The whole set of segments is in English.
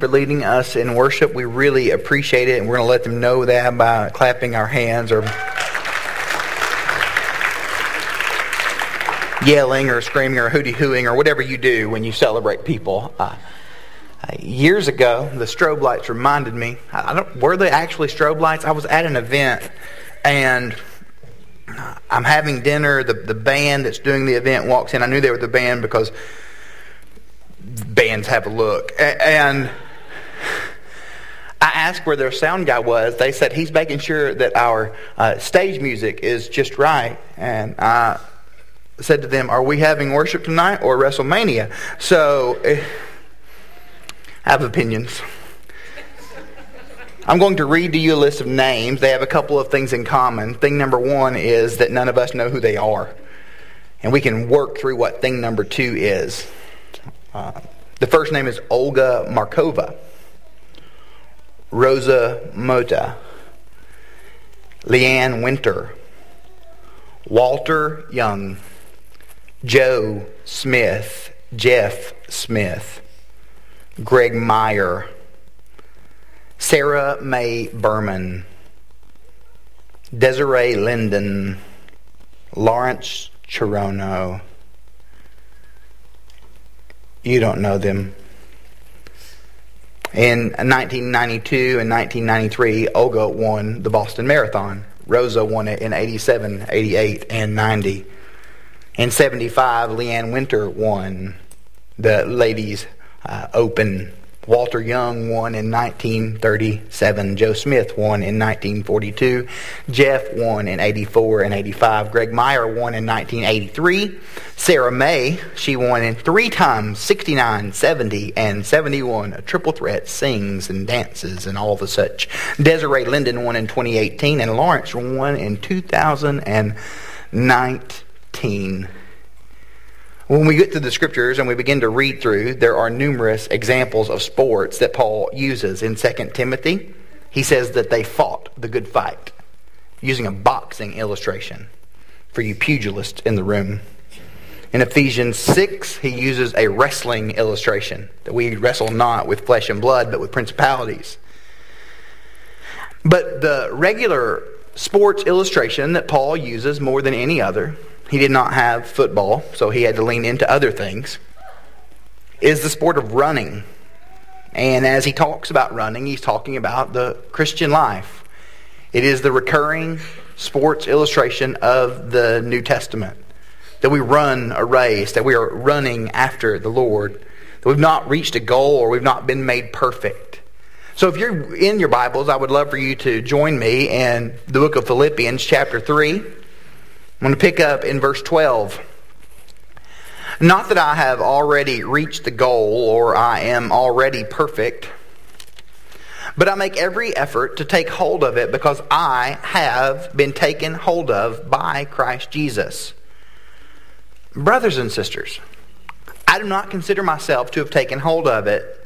for leading us in worship. We really appreciate it, and we're going to let them know that by clapping our hands or yelling or screaming or hooty hooing or whatever you do when you celebrate people. Uh, uh, years ago, the strobe lights reminded me. I don't were they actually strobe lights? I was at an event and I'm having dinner. The the band that's doing the event walks in. I knew they were the band because bands have a look and I asked where their sound guy was. They said he's making sure that our uh, stage music is just right. And I said to them, Are we having worship tonight or WrestleMania? So eh, I have opinions. I'm going to read to you a list of names. They have a couple of things in common. Thing number one is that none of us know who they are. And we can work through what thing number two is. Uh, the first name is Olga Markova. Rosa Mota, Leanne Winter, Walter Young, Joe Smith, Jeff Smith, Greg Meyer, Sara Mae Berman, Desiree Linden, Lawrence Cherono. You don't know them. In 1992 and 1993, Olga won the Boston Marathon. Rosa won it in 87, 88, and 90. In 75, Leanne Winter won the Ladies uh, Open Walter Young won in 1937. Joe Smith won in 1942. Jeff won in 84 and 85. Greg Meyer won in 1983. Sara Mae, she won in three times 69, 70, and 71. A triple threat sings and dances and all the such. Desiree Linden won in 2018, and Lawrence won in 2019 when we get to the scriptures and we begin to read through, there are numerous examples of sports that Paul uses. In 2 Timothy, he says that they fought the good fight using a boxing illustration for you pugilists in the room. In Ephesians 6, he uses a wrestling illustration that we wrestle not with flesh and blood, but with principalities. But the regular sports illustration that Paul uses more than any other he did not have football, so he had to lean into other things, is the sport of running. And as he talks about running, he's talking about the Christian life. It is the recurring sports illustration of the New Testament. That we run a race, that we are running after the Lord, that we've not reached a goal or we've not been made perfect. So if you're in your Bibles, I would love for you to join me in the book of Philippians, chapter 3. I'm going to pick up in verse 12. Not that I have already reached the goal or I am already perfect, but I make every effort to take hold of it because I have been taken hold of by Christ Jesus. Brothers and sisters, I do not consider myself to have taken hold of it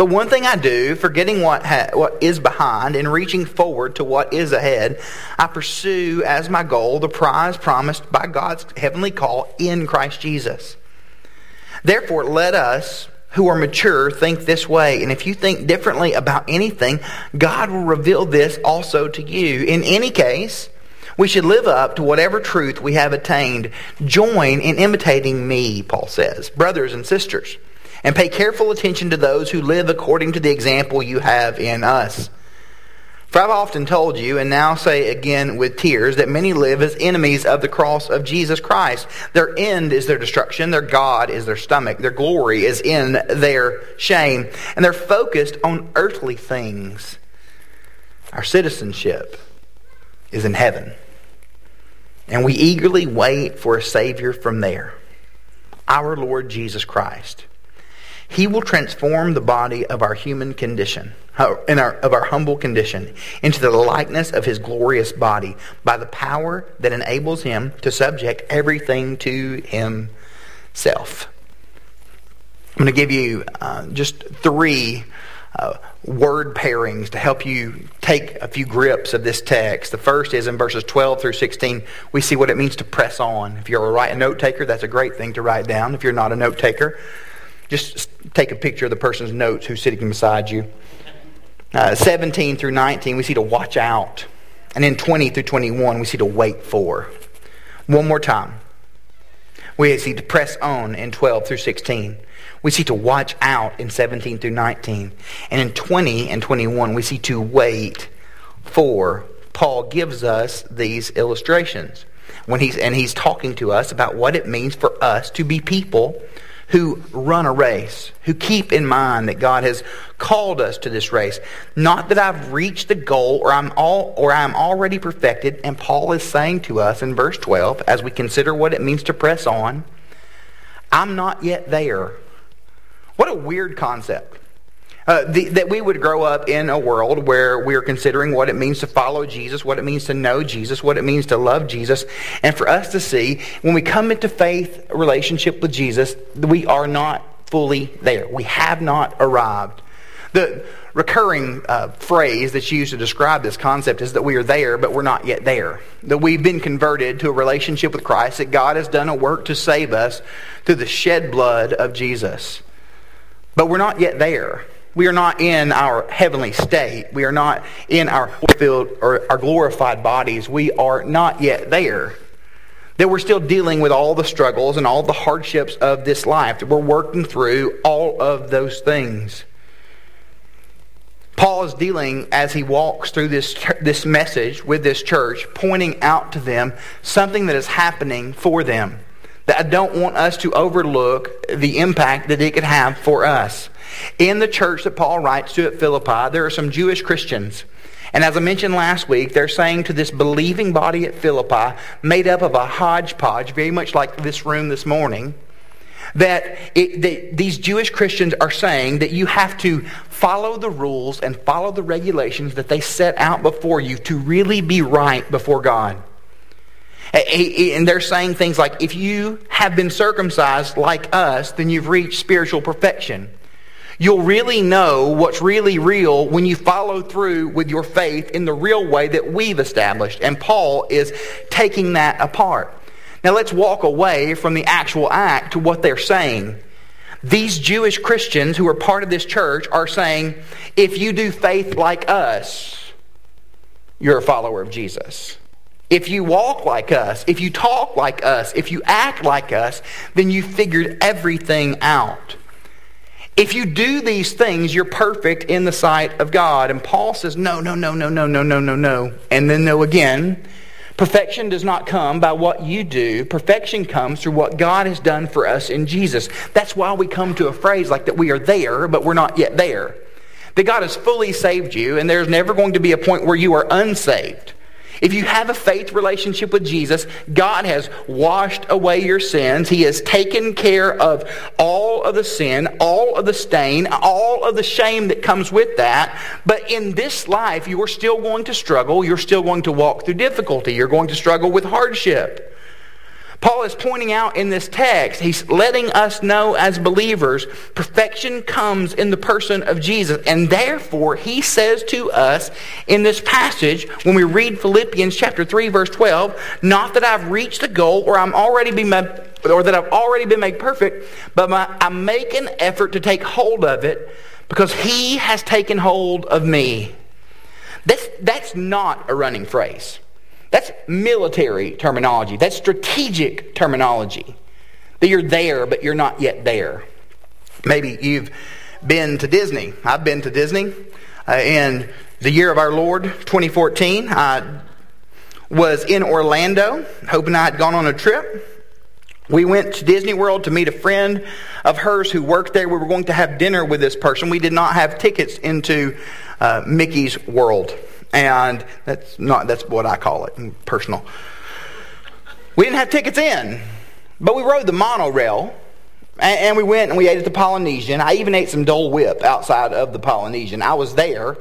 but one thing I do, forgetting what, ha- what is behind and reaching forward to what is ahead, I pursue as my goal the prize promised by God's heavenly call in Christ Jesus. Therefore, let us who are mature think this way. And if you think differently about anything, God will reveal this also to you. In any case, we should live up to whatever truth we have attained. Join in imitating me, Paul says. Brothers and sisters, and pay careful attention to those who live according to the example you have in us. For I've often told you, and now say again with tears, that many live as enemies of the cross of Jesus Christ. Their end is their destruction, their God is their stomach, their glory is in their shame, and they're focused on earthly things. Our citizenship is in heaven, and we eagerly wait for a Savior from there, our Lord Jesus Christ he will transform the body of our human condition, in our, of our humble condition, into the likeness of his glorious body by the power that enables him to subject everything to himself. I'm going to give you uh, just three uh, word pairings to help you take a few grips of this text. The first is in verses 12 through 16. We see what it means to press on. If you're a, a note taker, that's a great thing to write down. If you're not a note taker, Just take a picture of the person's notes who's sitting beside you. Uh, 17 through 19, we see to watch out. And in 20 through 21, we see to wait for. One more time. We see to press on in 12 through 16. We see to watch out in 17 through 19. And in 20 and 21, we see to wait for. Paul gives us these illustrations. When he's, and he's talking to us about what it means for us to be people who run a race, who keep in mind that God has called us to this race. Not that I've reached the goal or I'm all or I'm already perfected. And Paul is saying to us in verse 12, as we consider what it means to press on, I'm not yet there. What a weird concept. Uh, the, that we would grow up in a world where we're considering what it means to follow Jesus, what it means to know Jesus, what it means to love Jesus, and for us to see when we come into faith relationship with Jesus, we are not fully there. We have not arrived. The recurring uh, phrase that's used to describe this concept is that we are there, but we're not yet there. That we've been converted to a relationship with Christ, that God has done a work to save us through the shed blood of Jesus. But we're not yet there. We are not in our heavenly state. We are not in our filled or our glorified bodies. We are not yet there. That we're still dealing with all the struggles and all the hardships of this life. That we're working through all of those things. Paul is dealing as he walks through this, this message with this church, pointing out to them something that is happening for them. That I don't want us to overlook the impact that it could have for us. In the church that Paul writes to at Philippi, there are some Jewish Christians. And as I mentioned last week, they're saying to this believing body at Philippi, made up of a hodgepodge, very much like this room this morning, that, it, that these Jewish Christians are saying that you have to follow the rules and follow the regulations that they set out before you to really be right before God. And they're saying things like, if you have been circumcised like us, then you've reached spiritual perfection. You'll really know what's really real when you follow through with your faith in the real way that we've established. And Paul is taking that apart. Now let's walk away from the actual act to what they're saying. These Jewish Christians who are part of this church are saying, if you do faith like us, you're a follower of Jesus. If you walk like us, if you talk like us, if you act like us, then you figured everything out. If you do these things, you're perfect in the sight of God. And Paul says, no, no, no, no, no, no, no, no, no. And then no again. Perfection does not come by what you do. Perfection comes through what God has done for us in Jesus. That's why we come to a phrase like that we are there, but we're not yet there. That God has fully saved you, and there's never going to be a point where you are unsaved. If you have a faith relationship with Jesus, God has washed away your sins. He has taken care of all of the sin, all of the stain, all of the shame that comes with that. But in this life, you are still going to struggle. You're still going to walk through difficulty. You're going to struggle with hardship. Paul is pointing out in this text, he's letting us know as believers, perfection comes in the person of Jesus. And therefore, he says to us in this passage, when we read Philippians chapter 3, verse 12, not that I've reached the goal or I'm already been made, or that I've already been made perfect, but my, I make an effort to take hold of it because he has taken hold of me. That's, that's not a running phrase. That's military terminology. That's strategic terminology. That you're there, but you're not yet there. Maybe you've been to Disney. I've been to Disney. Uh, in the year of our Lord, 2014, I was in Orlando, hoping I had gone on a trip. We went to Disney World to meet a friend of hers who worked there. We were going to have dinner with this person. We did not have tickets into uh, Mickey's World and that's not that's what I call it, personal. We didn't have tickets in, but we rode the monorail, and, and we went and we ate at the Polynesian. I even ate some Dole Whip outside of the Polynesian. I was there,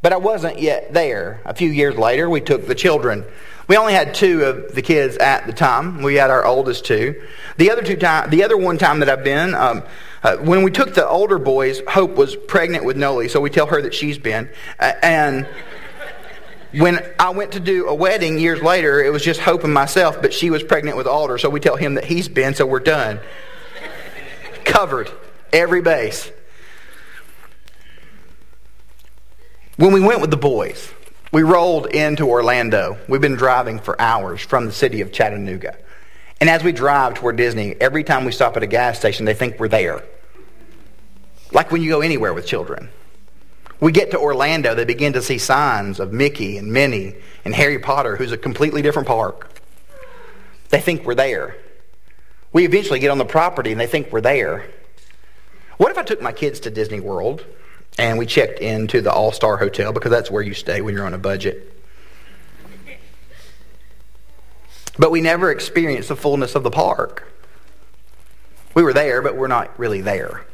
but I wasn't yet there. A few years later, we took the children. We only had two of the kids at the time. We had our oldest two. The other two time, the other one time that I've been. Um, uh, when we took the older boys, Hope was pregnant with Noli, so we tell her that she's been. Uh, and when I went to do a wedding years later, it was just Hope and myself, but she was pregnant with Alder, so we tell him that he's been, so we're done. Covered. Every base. When we went with the boys, we rolled into Orlando. We've been driving for hours from the city of Chattanooga. And as we drive toward Disney, every time we stop at a gas station, they think we're there. Like when you go anywhere with children. We get to Orlando, they begin to see signs of Mickey and Minnie and Harry Potter, who's a completely different park. They think we're there. We eventually get on the property and they think we're there. What if I took my kids to Disney World and we checked into the All Star Hotel because that's where you stay when you're on a budget? But we never experienced the fullness of the park. We were there, but we're not really there.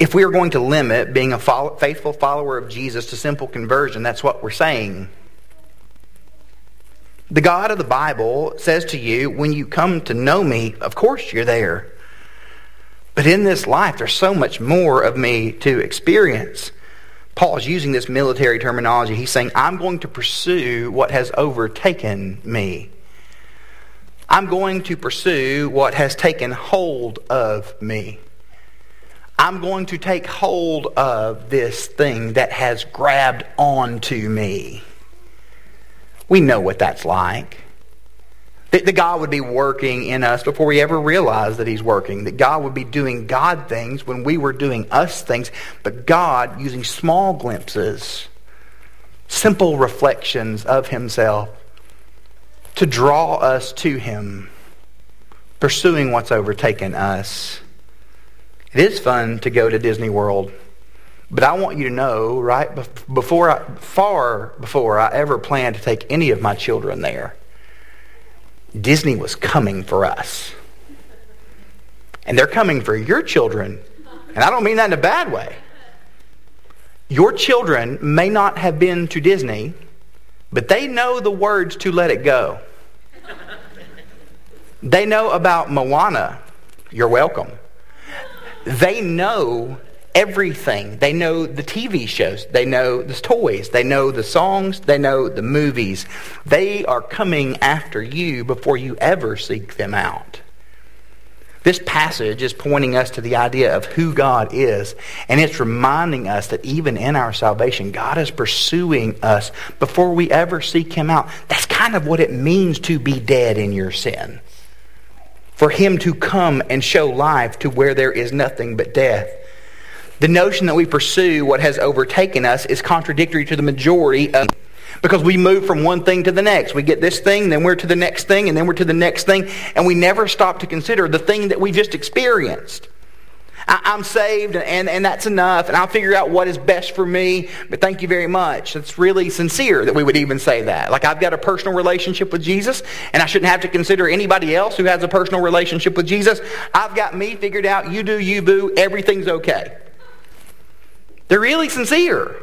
If we are going to limit being a follow, faithful follower of Jesus to simple conversion, that's what we're saying. The God of the Bible says to you, when you come to know me, of course you're there. But in this life, there's so much more of me to experience. Paul is using this military terminology. He's saying, I'm going to pursue what has overtaken me. I'm going to pursue what has taken hold of me. I'm going to take hold of this thing that has grabbed onto me. We know what that's like. That, that God would be working in us before we ever realized that He's working. That God would be doing God things when we were doing us things. But God using small glimpses, simple reflections of Himself to draw us to Him, pursuing what's overtaken us. It is fun to go to Disney World. But I want you to know, right, before I, far before I ever planned to take any of my children there, Disney was coming for us. And they're coming for your children. And I don't mean that in a bad way. Your children may not have been to Disney, but they know the words to let it go. They know about Moana. You're welcome. They know everything. They know the TV shows. They know the toys. They know the songs. They know the movies. They are coming after you before you ever seek them out. This passage is pointing us to the idea of who God is, and it's reminding us that even in our salvation, God is pursuing us before we ever seek Him out. That's kind of what it means to be dead in your sin. For Him to come and show life to where there is nothing but death. The notion that we pursue what has overtaken us is contradictory to the majority of because we move from one thing to the next. We get this thing, then we're to the next thing, and then we're to the next thing, and we never stop to consider the thing that we just experienced. I, am saved, and, and that's enough, and I'll figure out what is best for me, but thank you very much. It's really sincere that we would even say that. Like, I've got a personal relationship with Jesus, and I shouldn't have to consider anybody else who has a personal relationship with Jesus. I've got me figured out. You do you, boo. Everything's okay. They're really sincere.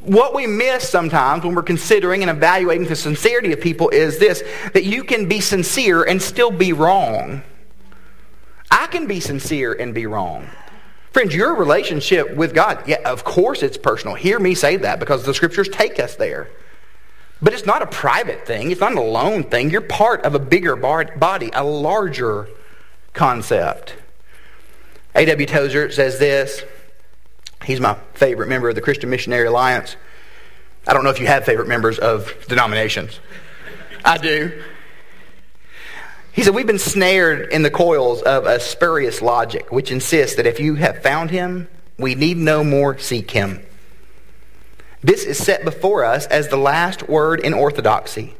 What we miss sometimes when we're considering and evaluating the sincerity of people is this that you can be sincere and still be wrong. I can be sincere and be wrong. Friends, your relationship with God, yeah, of course it's personal. Hear me say that because the scriptures take us there. But it's not a private thing, it's not an alone thing. You're part of a bigger body, a larger concept. A.W. Tozer says this He's my favorite member of the Christian Missionary Alliance. I don't know if you have favorite members of denominations. I do. He said, We've been snared in the coils of a spurious logic, which insists that if you have found him, we need no more seek him. This is set before us as the last word in orthodoxy.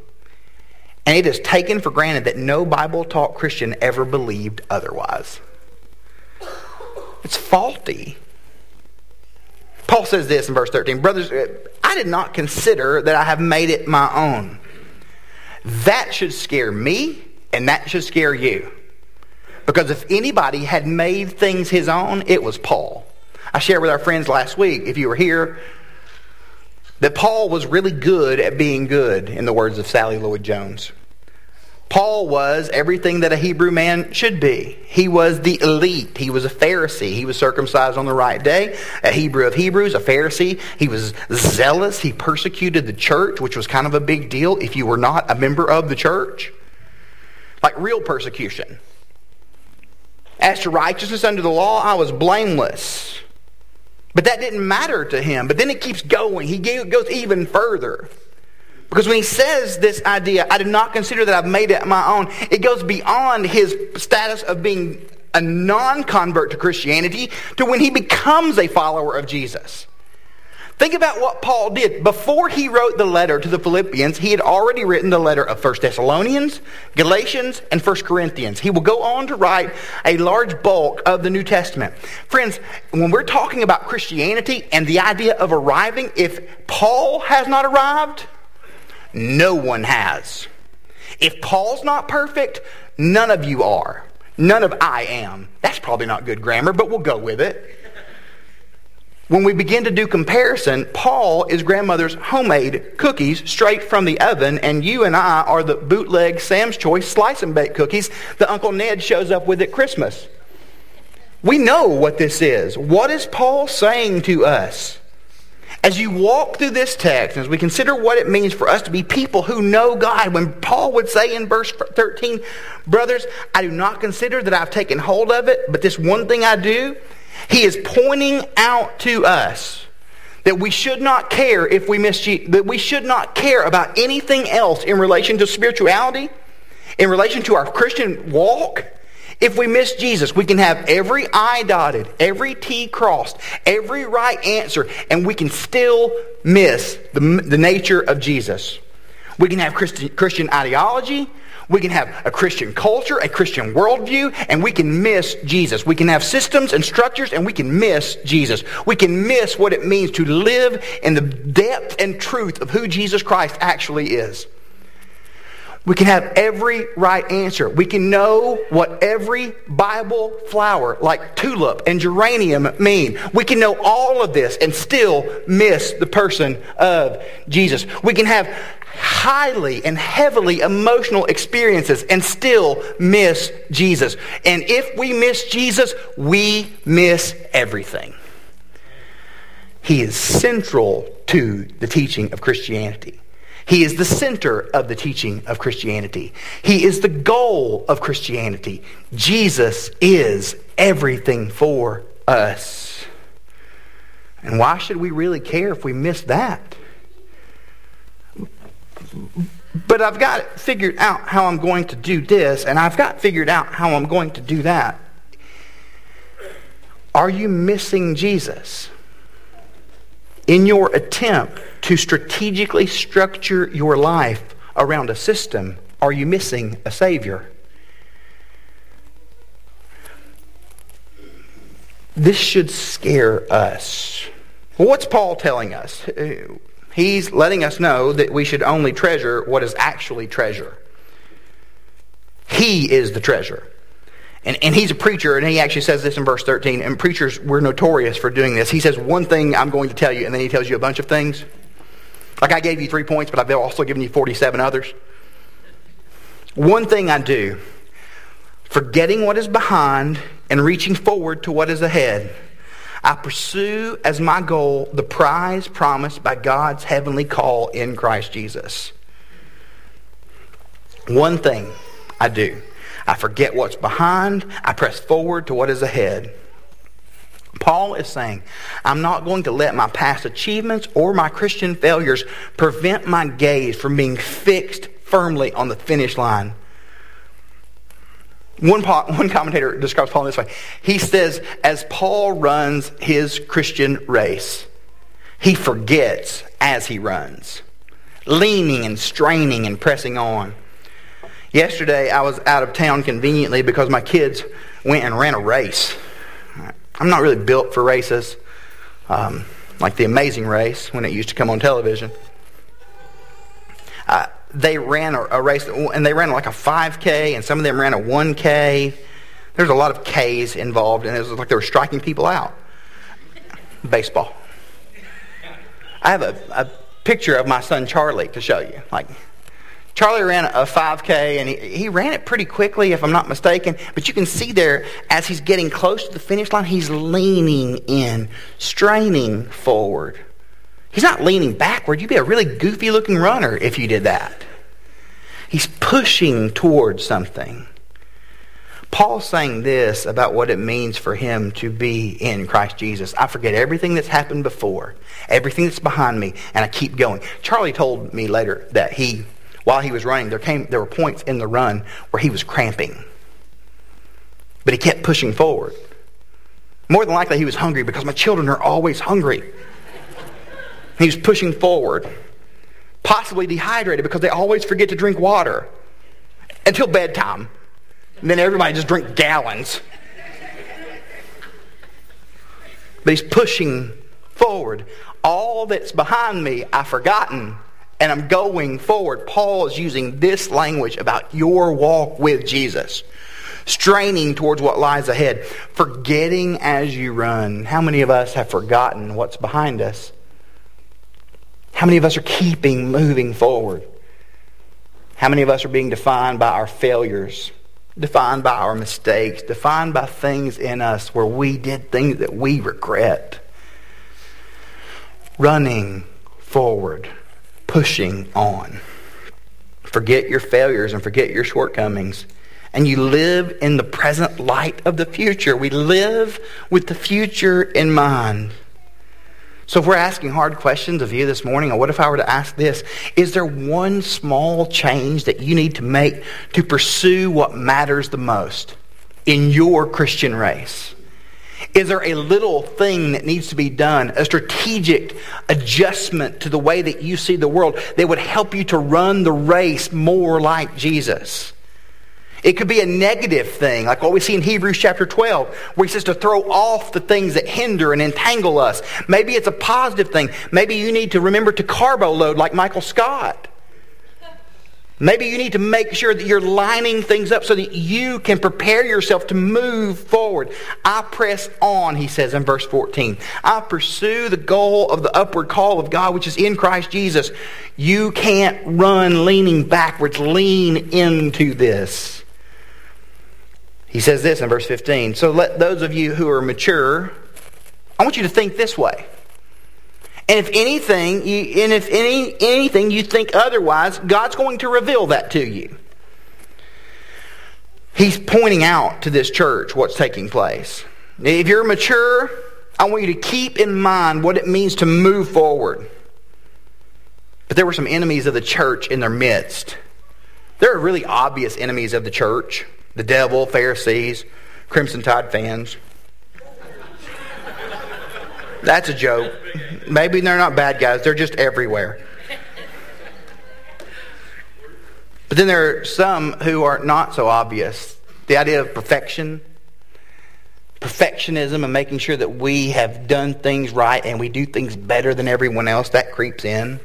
And it is taken for granted that no Bible taught Christian ever believed otherwise. It's faulty. Paul says this in verse 13 Brothers, uh, I did not consider that I have made it my own. That should scare me, and that should scare you. Because if anybody had made things his own, it was Paul. I shared with our friends last week, if you were here, that Paul was really good at being good, in the words of Sally Lloyd Jones. Paul was everything that a Hebrew man should be. He was the elite. He was a Pharisee. He was circumcised on the right day, a Hebrew of Hebrews, a Pharisee. He was zealous. He persecuted the church, which was kind of a big deal if you were not a member of the church. Like real persecution. As to righteousness under the law, I was blameless. But that didn't matter to him. But then it keeps going. He goes even further. Because when he says this idea, I do not consider that I've made it my own, it goes beyond his status of being a non convert to Christianity to when he becomes a follower of Jesus. Think about what Paul did. Before he wrote the letter to the Philippians, he had already written the letter of 1 Thessalonians, Galatians, and 1 Corinthians. He will go on to write a large bulk of the New Testament. Friends, when we're talking about Christianity and the idea of arriving, if Paul has not arrived, no one has. If Paul's not perfect, none of you are. None of I am. That's probably not good grammar, but we'll go with it. When we begin to do comparison, Paul is grandmother's homemade cookies straight from the oven, and you and I are the bootleg Sam's Choice slice and bake cookies that Uncle Ned shows up with at Christmas. We know what this is. What is Paul saying to us? As you walk through this text, as we consider what it means for us to be people who know God, when Paul would say in verse 13, Brothers, I do not consider that I've taken hold of it, but this one thing I do, he is pointing out to us that we should not care if we miss that we should not care about anything else in relation to spirituality, in relation to our Christian walk. If we miss Jesus, we can have every I dotted, every T crossed, every right answer, and we can still miss the, the nature of Jesus. We can have Christian, Christian ideology, we can have a Christian culture, a Christian worldview, and we can miss Jesus. We can have systems and structures, and we can miss Jesus. We can miss what it means to live in the depth and truth of who Jesus Christ actually is. We can have every right answer. We can know what every Bible flower, like tulip and geranium, mean. We can know all of this and still miss the person of Jesus. We can have highly and heavily emotional experiences and still miss Jesus. And if we miss Jesus, we miss everything. He is central to the teaching of Christianity. He is the center of the teaching of Christianity. He is the goal of Christianity. Jesus is everything for us. And why should we really care if we miss that? But I've got figured out how I'm going to do this, and I've got figured out how I'm going to do that. Are you missing Jesus? In your attempt to strategically structure your life around a system, are you missing a Savior? This should scare us. What's Paul telling us? He's letting us know that we should only treasure what is actually treasure. He is the treasure. And, and he's a preacher, and he actually says this in verse 13. And preachers, we're notorious for doing this. He says, One thing I'm going to tell you, and then he tells you a bunch of things. Like I gave you three points, but I've also given you 47 others. One thing I do, forgetting what is behind and reaching forward to what is ahead. I pursue as my goal the prize promised by God's heavenly call in Christ Jesus. One thing I do. I forget what's behind. I press forward to what is ahead. Paul is saying, I'm not going to let my past achievements or my Christian failures prevent my gaze from being fixed firmly on the finish line one, one commentator describes Paul in this way. He says, as Paul runs his Christian race, he forgets as he runs, leaning and straining and pressing on. Yesterday, I was out of town conveniently because my kids went and ran a race. I'm not really built for races, um, like the Amazing Race when it used to come on television. Uh, they ran a, race, and they ran like a 5K, and some of them ran a 1K. There's a lot of Ks involved, and it was like they were striking people out. Baseball. I have a, a picture of my son Charlie to show you. Like, Charlie ran a 5K, and he, he ran it pretty quickly, if I'm not mistaken. But you can see there, as he's getting close to the finish line, he's leaning in, straining forward. He's not leaning backward. You'd be a really goofy looking runner if you did that. He's pushing towards something. Paul's saying this about what it means for him to be in Christ Jesus. I forget everything that's happened before, everything that's behind me, and I keep going. Charlie told me later that he, while he was running, there came there were points in the run where he was cramping. But he kept pushing forward. More than likely he was hungry because my children are always hungry. He was pushing forward. Possibly dehydrated because they always forget to drink water until bedtime. And then everybody just drink gallons. But he's pushing forward. All that's behind me, I've forgotten, and I'm going forward. Paul is using this language about your walk with Jesus. Straining towards what lies ahead. Forgetting as you run. How many of us have forgotten what's behind us? How many of us are keeping moving forward? How many of us are being defined by our failures? defined by our mistakes, defined by things in us where we did things that we regret. Running forward, pushing on. Forget your failures and forget your shortcomings. And you live in the present light of the future. We live with the future in mind. So, if we're asking hard questions of you this morning, or what if I were to ask this? Is there one small change that you need to make to pursue what matters the most in your Christian race? Is there a little thing that needs to be done, a strategic adjustment to the way that you see the world that would help you to run the race more like Jesus? It could be a negative thing, like what we see in Hebrews chapter 12, where he says to throw off the things that hinder and entangle us. Maybe it's a positive thing. Maybe you need to remember to carbo load like Michael Scott. Maybe you need to make sure that you're lining things up so that you can prepare yourself to move forward. I press on, he says in verse 14. I pursue the goal of the upward call of God, which is in Christ Jesus. You can't run leaning backwards. Lean into this. He says this in verse 15. So let those of you who are mature, I want you to think this way. And if anything, you, and if any, anything you think otherwise, God's going to reveal that to you. He's pointing out to this church what's taking place. If you're mature, I want you to keep in mind what it means to move forward. But there were some enemies of the church in their midst. There are really obvious enemies of the church the devil, Pharisees, Crimson Tide fans. That's a joke. Maybe they're not bad guys, they're just everywhere. But then there are some who are not so obvious. The idea of perfection, perfectionism, and making sure that we have done things right and we do things better than everyone else, that creeps in.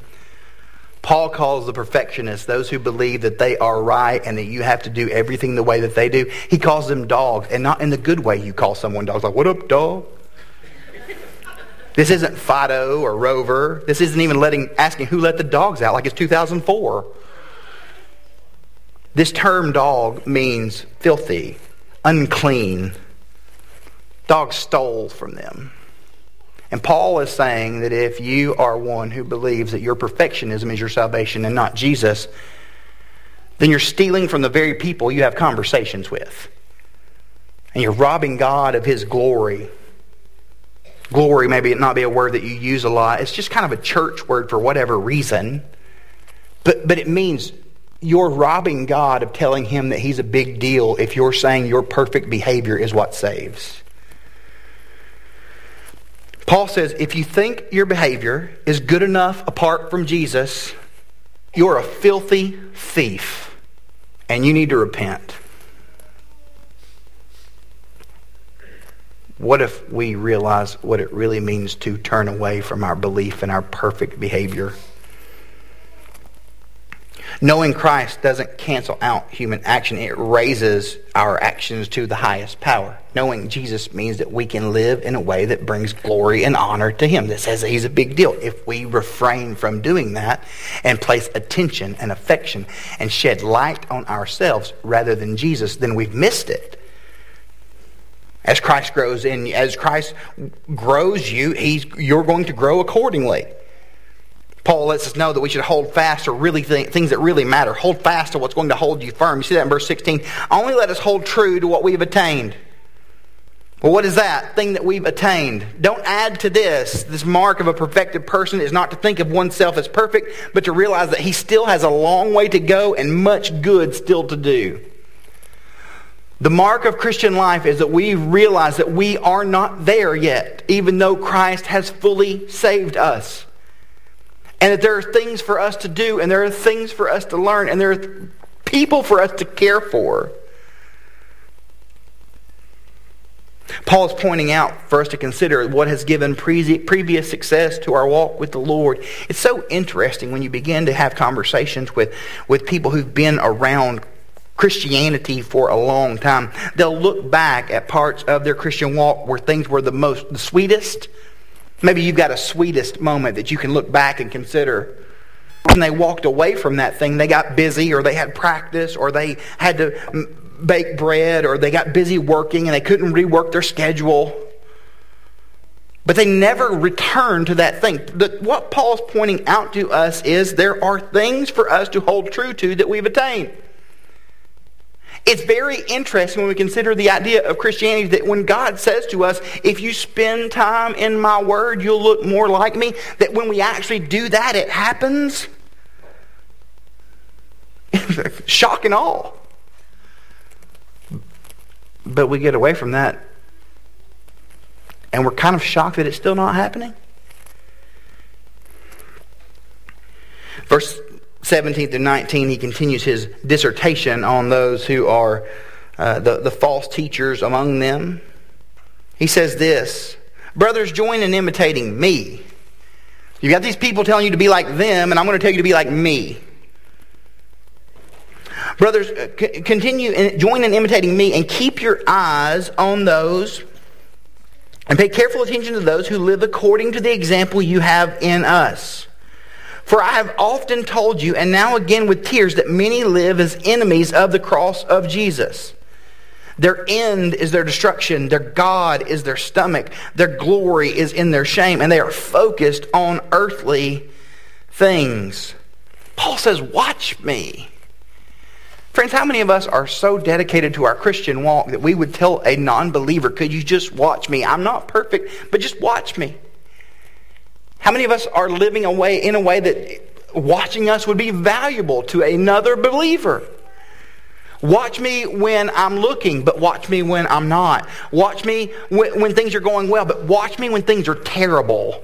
Paul calls the perfectionists those who believe that they are right and that you have to do everything the way that they do. He calls them dogs, and not in the good way you call someone dogs. Like, what up, dog? This isn't Fido or Rover. This isn't even letting asking who let the dogs out like it's 2004. This term dog means filthy, unclean. Dogs stole from them. And Paul is saying that if you are one who believes that your perfectionism is your salvation and not Jesus, then you're stealing from the very people you have conversations with. And you're robbing God of his glory. Glory maybe not be a word that you use a lot. It's just kind of a church word for whatever reason. But, but it means you're robbing God of telling him that he's a big deal if you're saying your perfect behavior is what saves. Paul says if you think your behavior is good enough apart from Jesus, you're a filthy thief and you need to repent. What if we realize what it really means to turn away from our belief in our perfect behavior? Knowing Christ doesn't cancel out human action, it raises our actions to the highest power. Knowing Jesus means that we can live in a way that brings glory and honor to Him, that says He's a big deal. If we refrain from doing that and place attention and affection and shed light on ourselves rather than Jesus, then we've missed it. As Christ grows in, as Christ grows you, he's, you're going to grow accordingly. Paul lets us know that we should hold fast to really th- things that really matter. Hold fast to what's going to hold you firm. You see that in verse 16. Only let us hold true to what we've attained. Well, what is that thing that we've attained? Don't add to this. This mark of a perfected person is not to think of oneself as perfect, but to realize that he still has a long way to go and much good still to do. The mark of Christian life is that we realize that we are not there yet, even though Christ has fully saved us. And that there are things for us to do, and there are things for us to learn, and there are people for us to care for. Paul is pointing out for us to consider what has given pre- previous success to our walk with the Lord. It's so interesting when you begin to have conversations with, with people who've been around Christianity for a long time. They'll look back at parts of their Christian walk where things were the most, the sweetest. Maybe you've got a sweetest moment that you can look back and consider. When they walked away from that thing, they got busy or they had practice or they had to bake bread or they got busy working and they couldn't rework their schedule. But they never returned to that thing. The, what Paul's pointing out to us is there are things for us to hold true to that we've attained. It's very interesting when we consider the idea of Christianity that when God says to us, if you spend time in my word, you'll look more like me, that when we actually do that, it happens. Shock and awe. But we get away from that and we're kind of shocked that it's still not happening. Verse 17 to 19, he continues his dissertation on those who are uh, the, the false teachers among them. He says this Brothers, join in imitating me. You've got these people telling you to be like them, and I'm going to tell you to be like me. Brothers, uh, continue and join in imitating me and keep your eyes on those and pay careful attention to those who live according to the example you have in us. For I have often told you, and now again with tears, that many live as enemies of the cross of Jesus. Their end is their destruction. Their God is their stomach. Their glory is in their shame. And they are focused on earthly things. Paul says, Watch me. Friends, how many of us are so dedicated to our Christian walk that we would tell a non believer, could you just watch me? I'm not perfect, but just watch me. How many of us are living away in a way that watching us would be valuable to another believer? Watch me when I'm looking, but watch me when I'm not. Watch me when, when things are going well, but watch me when things are terrible.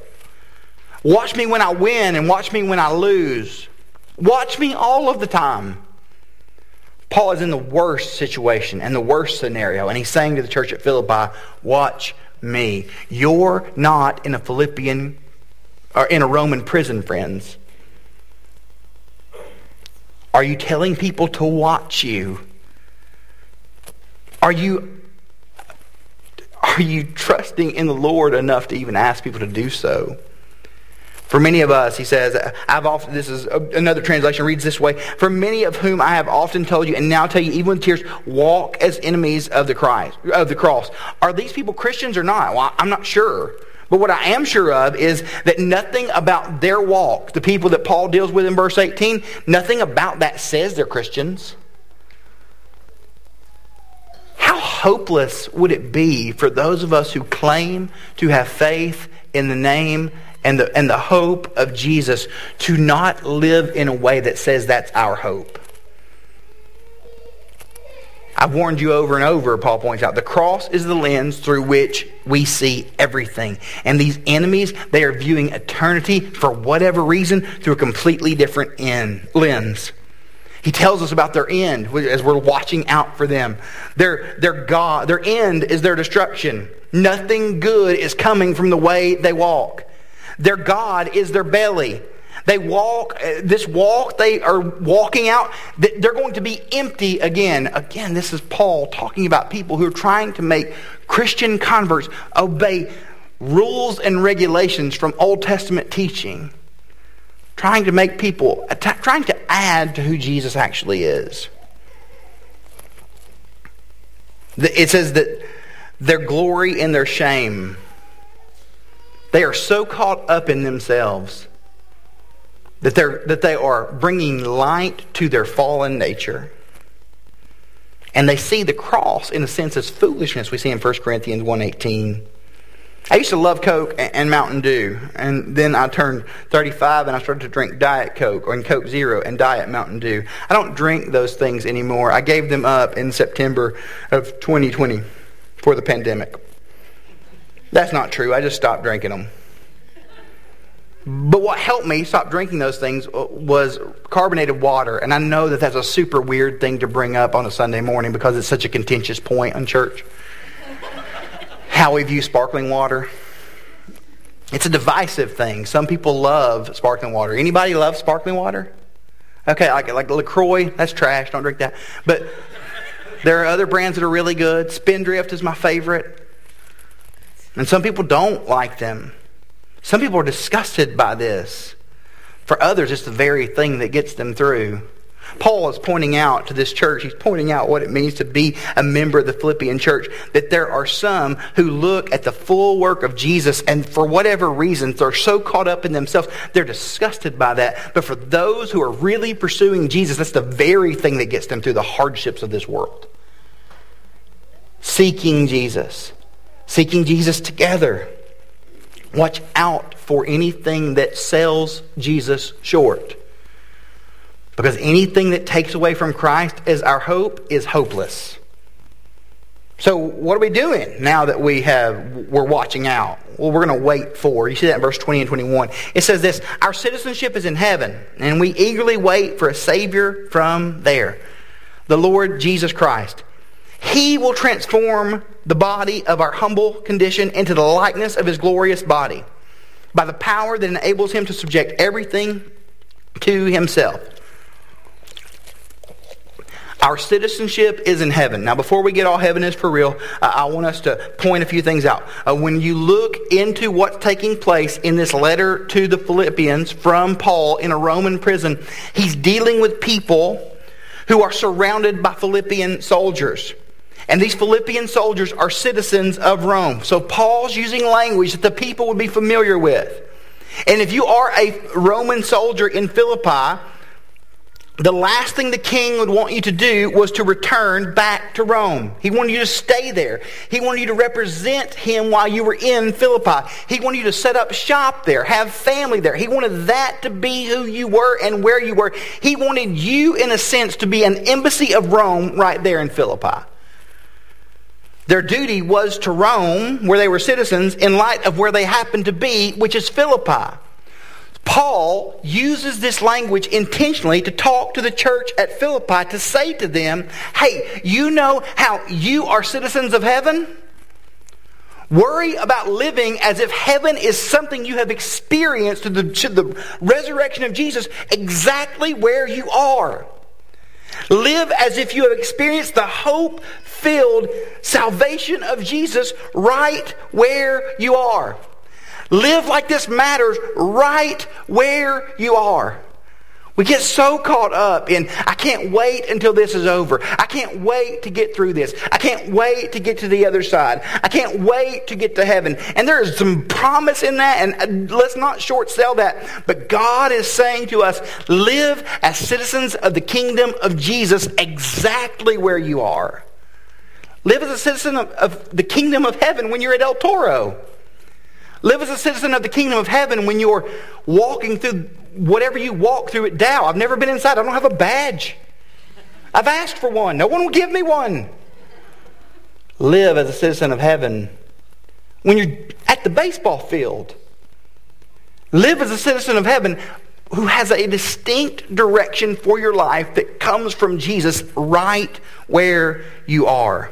Watch me when I win and watch me when I lose. Watch me all of the time. Paul is in the worst situation and the worst scenario, and he's saying to the church at Philippi, Watch me. You're not in a Philippian or in a Roman prison, friends. Are you telling people to watch you? Are you are you trusting in the Lord enough to even ask people to do so? For many of us, he says, I've often, this is another translation reads this way, for many of whom I have often told you and now tell you even with tears, walk as enemies of the Christ, of the cross. Are these people Christians or not? Well, I'm not sure. But what I am sure of is that nothing about their walk, the people that Paul deals with in verse 18, nothing about that says they're Christians. How hopeless would it be for those of us who claim to have faith in the name and the, and the hope of Jesus to not live in a way that says that's our hope. I've warned you over and over, Paul points out. The cross is the lens through which we see everything. And these enemies, they are viewing eternity for whatever reason through a completely different end, lens. He tells us about their end as we're watching out for them. Their, their, God, their end is their destruction. Nothing good is coming from the way they walk. Their God is their belly. They walk, uh, this walk they are walking out, they're going to be empty again. Again, this is Paul talking about people who are trying to make Christian converts obey rules and regulations from Old Testament teaching. Trying to make people, trying to add to who Jesus actually is. It says that their glory and their shame they are so caught up in themselves that, they're, that they are bringing light to their fallen nature. And they see the cross, in a sense, as foolishness. We see in 1 Corinthians 1.18. I used to love Coke and Mountain Dew. And then I turned 35 and I started to drink Diet Coke or Coke Zero and Diet Mountain Dew. I don't drink those things anymore. I gave them up in September of 2020 for the pandemic. That's not true. I just stopped drinking them. But what helped me stop drinking those things uh, was carbonated water. And I know that that's a super weird thing to bring up on a Sunday morning because it's such a contentious point in church. How we view sparkling water. It's a divisive thing. Some people love sparkling water. Anybody love sparkling water? Okay, like, like LaCroix, that's trash. Don't drink that. But there are other brands that are really good. Spindrift is my favorite. And some people don't like them. Some people are disgusted by this. For others, it's the very thing that gets them through. Paul is pointing out to this church, he's pointing out what it means to be a member of the Philippian church, that there are some who look at the full work of Jesus and for whatever reasons they're so caught up in themselves, they're disgusted by that. But for those who are really pursuing Jesus, that's the very thing that gets them through the hardships of this world. Seeking Jesus. Seeking Jesus together. Watch out for anything that sells Jesus short. Because anything that takes away from Christ as our hope is hopeless. So what are we doing now that we have we're watching out? Well, we're going to wait for. You see that in verse 20 and 21. It says this, our citizenship is in heaven, and we eagerly wait for a savior from there, the Lord Jesus Christ. He will transform the body of our humble condition into the likeness of his glorious body by the power that enables him to subject everything to himself. Our citizenship is in heaven. Now, before we get all heaven is for real, uh, I want us to point a few things out. Uh, when you look into what's taking place in this letter to the Philippians from Paul in a Roman prison, he's dealing with people who are surrounded by Philippian soldiers. And these Philippian soldiers are citizens of Rome. So Paul's using language that the people would be familiar with. And if you are a Roman soldier in Philippi, the last thing the king would want you to do was to return back to Rome. He wanted you to stay there. He wanted you to represent him while you were in Philippi. He wanted you to set up shop there, have family there. He wanted that to be who you were and where you were. He wanted you, in a sense, to be an embassy of Rome right there in Philippi. Their duty was to Rome, where they were citizens, in light of where they happened to be, which is Philippi. Paul uses this language intentionally to talk to the church at Philippi to say to them, hey, you know how you are citizens of heaven? Worry about living as if heaven is something you have experienced through the, the resurrection of Jesus exactly where you are. Live as if you have experienced the hope filled salvation of Jesus right where you are. Live like this matters right where you are. We get so caught up in, I can't wait until this is over. I can't wait to get through this. I can't wait to get to the other side. I can't wait to get to heaven. And there is some promise in that, and uh, let's not short sell that. But God is saying to us, live as citizens of the kingdom of Jesus exactly where you are. Live as a citizen of, of the kingdom of heaven when you're at El Toro. Live as a citizen of the kingdom of heaven when you're walking through whatever you walk through at Dow. I've never been inside. I don't have a badge. I've asked for one. No one will give me one. Live as a citizen of heaven when you're at the baseball field. Live as a citizen of heaven who has a distinct direction for your life that comes from Jesus right where you are.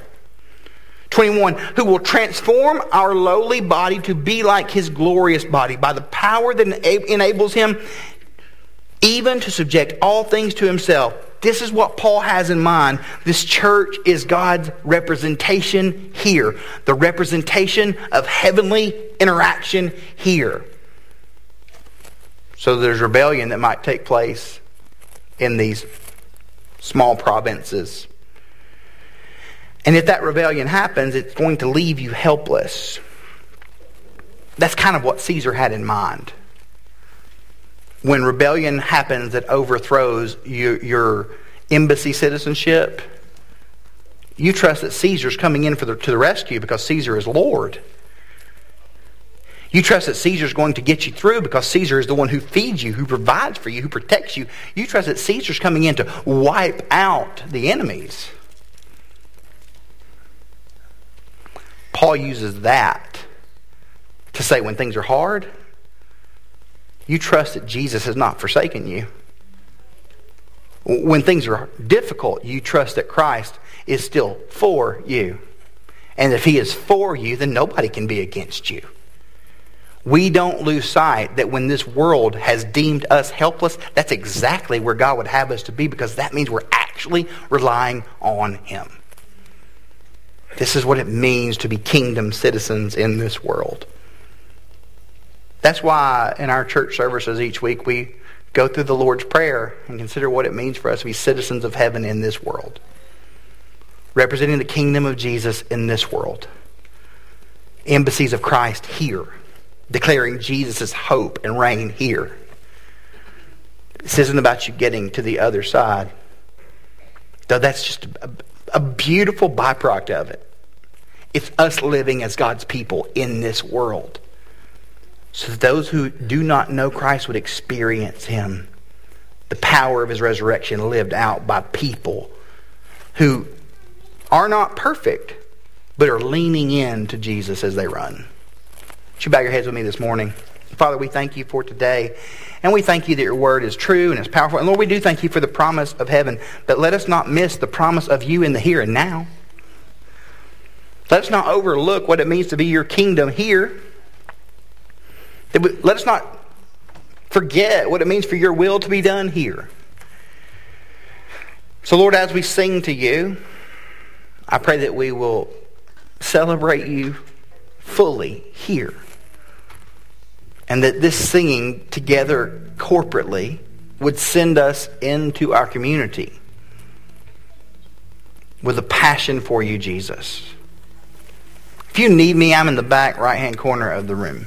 21, who will transform our lowly body to be like his glorious body by the power that enables him even to subject all things to himself. This is what Paul has in mind. This church is God's representation here, the representation of heavenly interaction here. So there's rebellion that might take place in these small provinces. And if that rebellion happens, it's going to leave you helpless. That's kind of what Caesar had in mind. when rebellion happens that overthrows your, your embassy citizenship, you trust that Caesar's coming in for the, to the rescue because Caesar is Lord. You trust that Caesar's going to get you through because Caesar is the one who feeds you, who provides for you, who protects you. You trust that Caesar's coming in to wipe out the enemies. Paul uses that to say when things are hard, you trust that Jesus has not forsaken you. When things are difficult, you trust that Christ is still for you. And if he is for you, then nobody can be against you. We don't lose sight that when this world has deemed us helpless, that's exactly where God would have us to be because that means we're actually relying on him. This is what it means to be kingdom citizens in this world. That's why in our church services each week we go through the Lord's Prayer and consider what it means for us to be citizens of heaven in this world, representing the kingdom of Jesus in this world, embassies of Christ here, declaring Jesus' hope and reign here. This isn't about you getting to the other side, though that's just a, beautiful byproduct of it. It's us living as God's people in this world so that those who do not know Christ would experience him. The power of his resurrection lived out by people who are not perfect, but are leaning in to Jesus as they run. Would you bow your heads with me this morning? Father, we thank you for today. And we thank you that your word is true and is powerful. And Lord, we do thank you for the promise of heaven. But let us not miss the promise of you in the here and now. Let us not overlook what it means to be your kingdom here. Let us not forget what it means for your will to be done here. So, Lord, as we sing to you, I pray that we will celebrate you fully here. And that this singing together corporately would send us into our community with a passion for you, Jesus. If you need me, I'm in the back right hand corner of the room.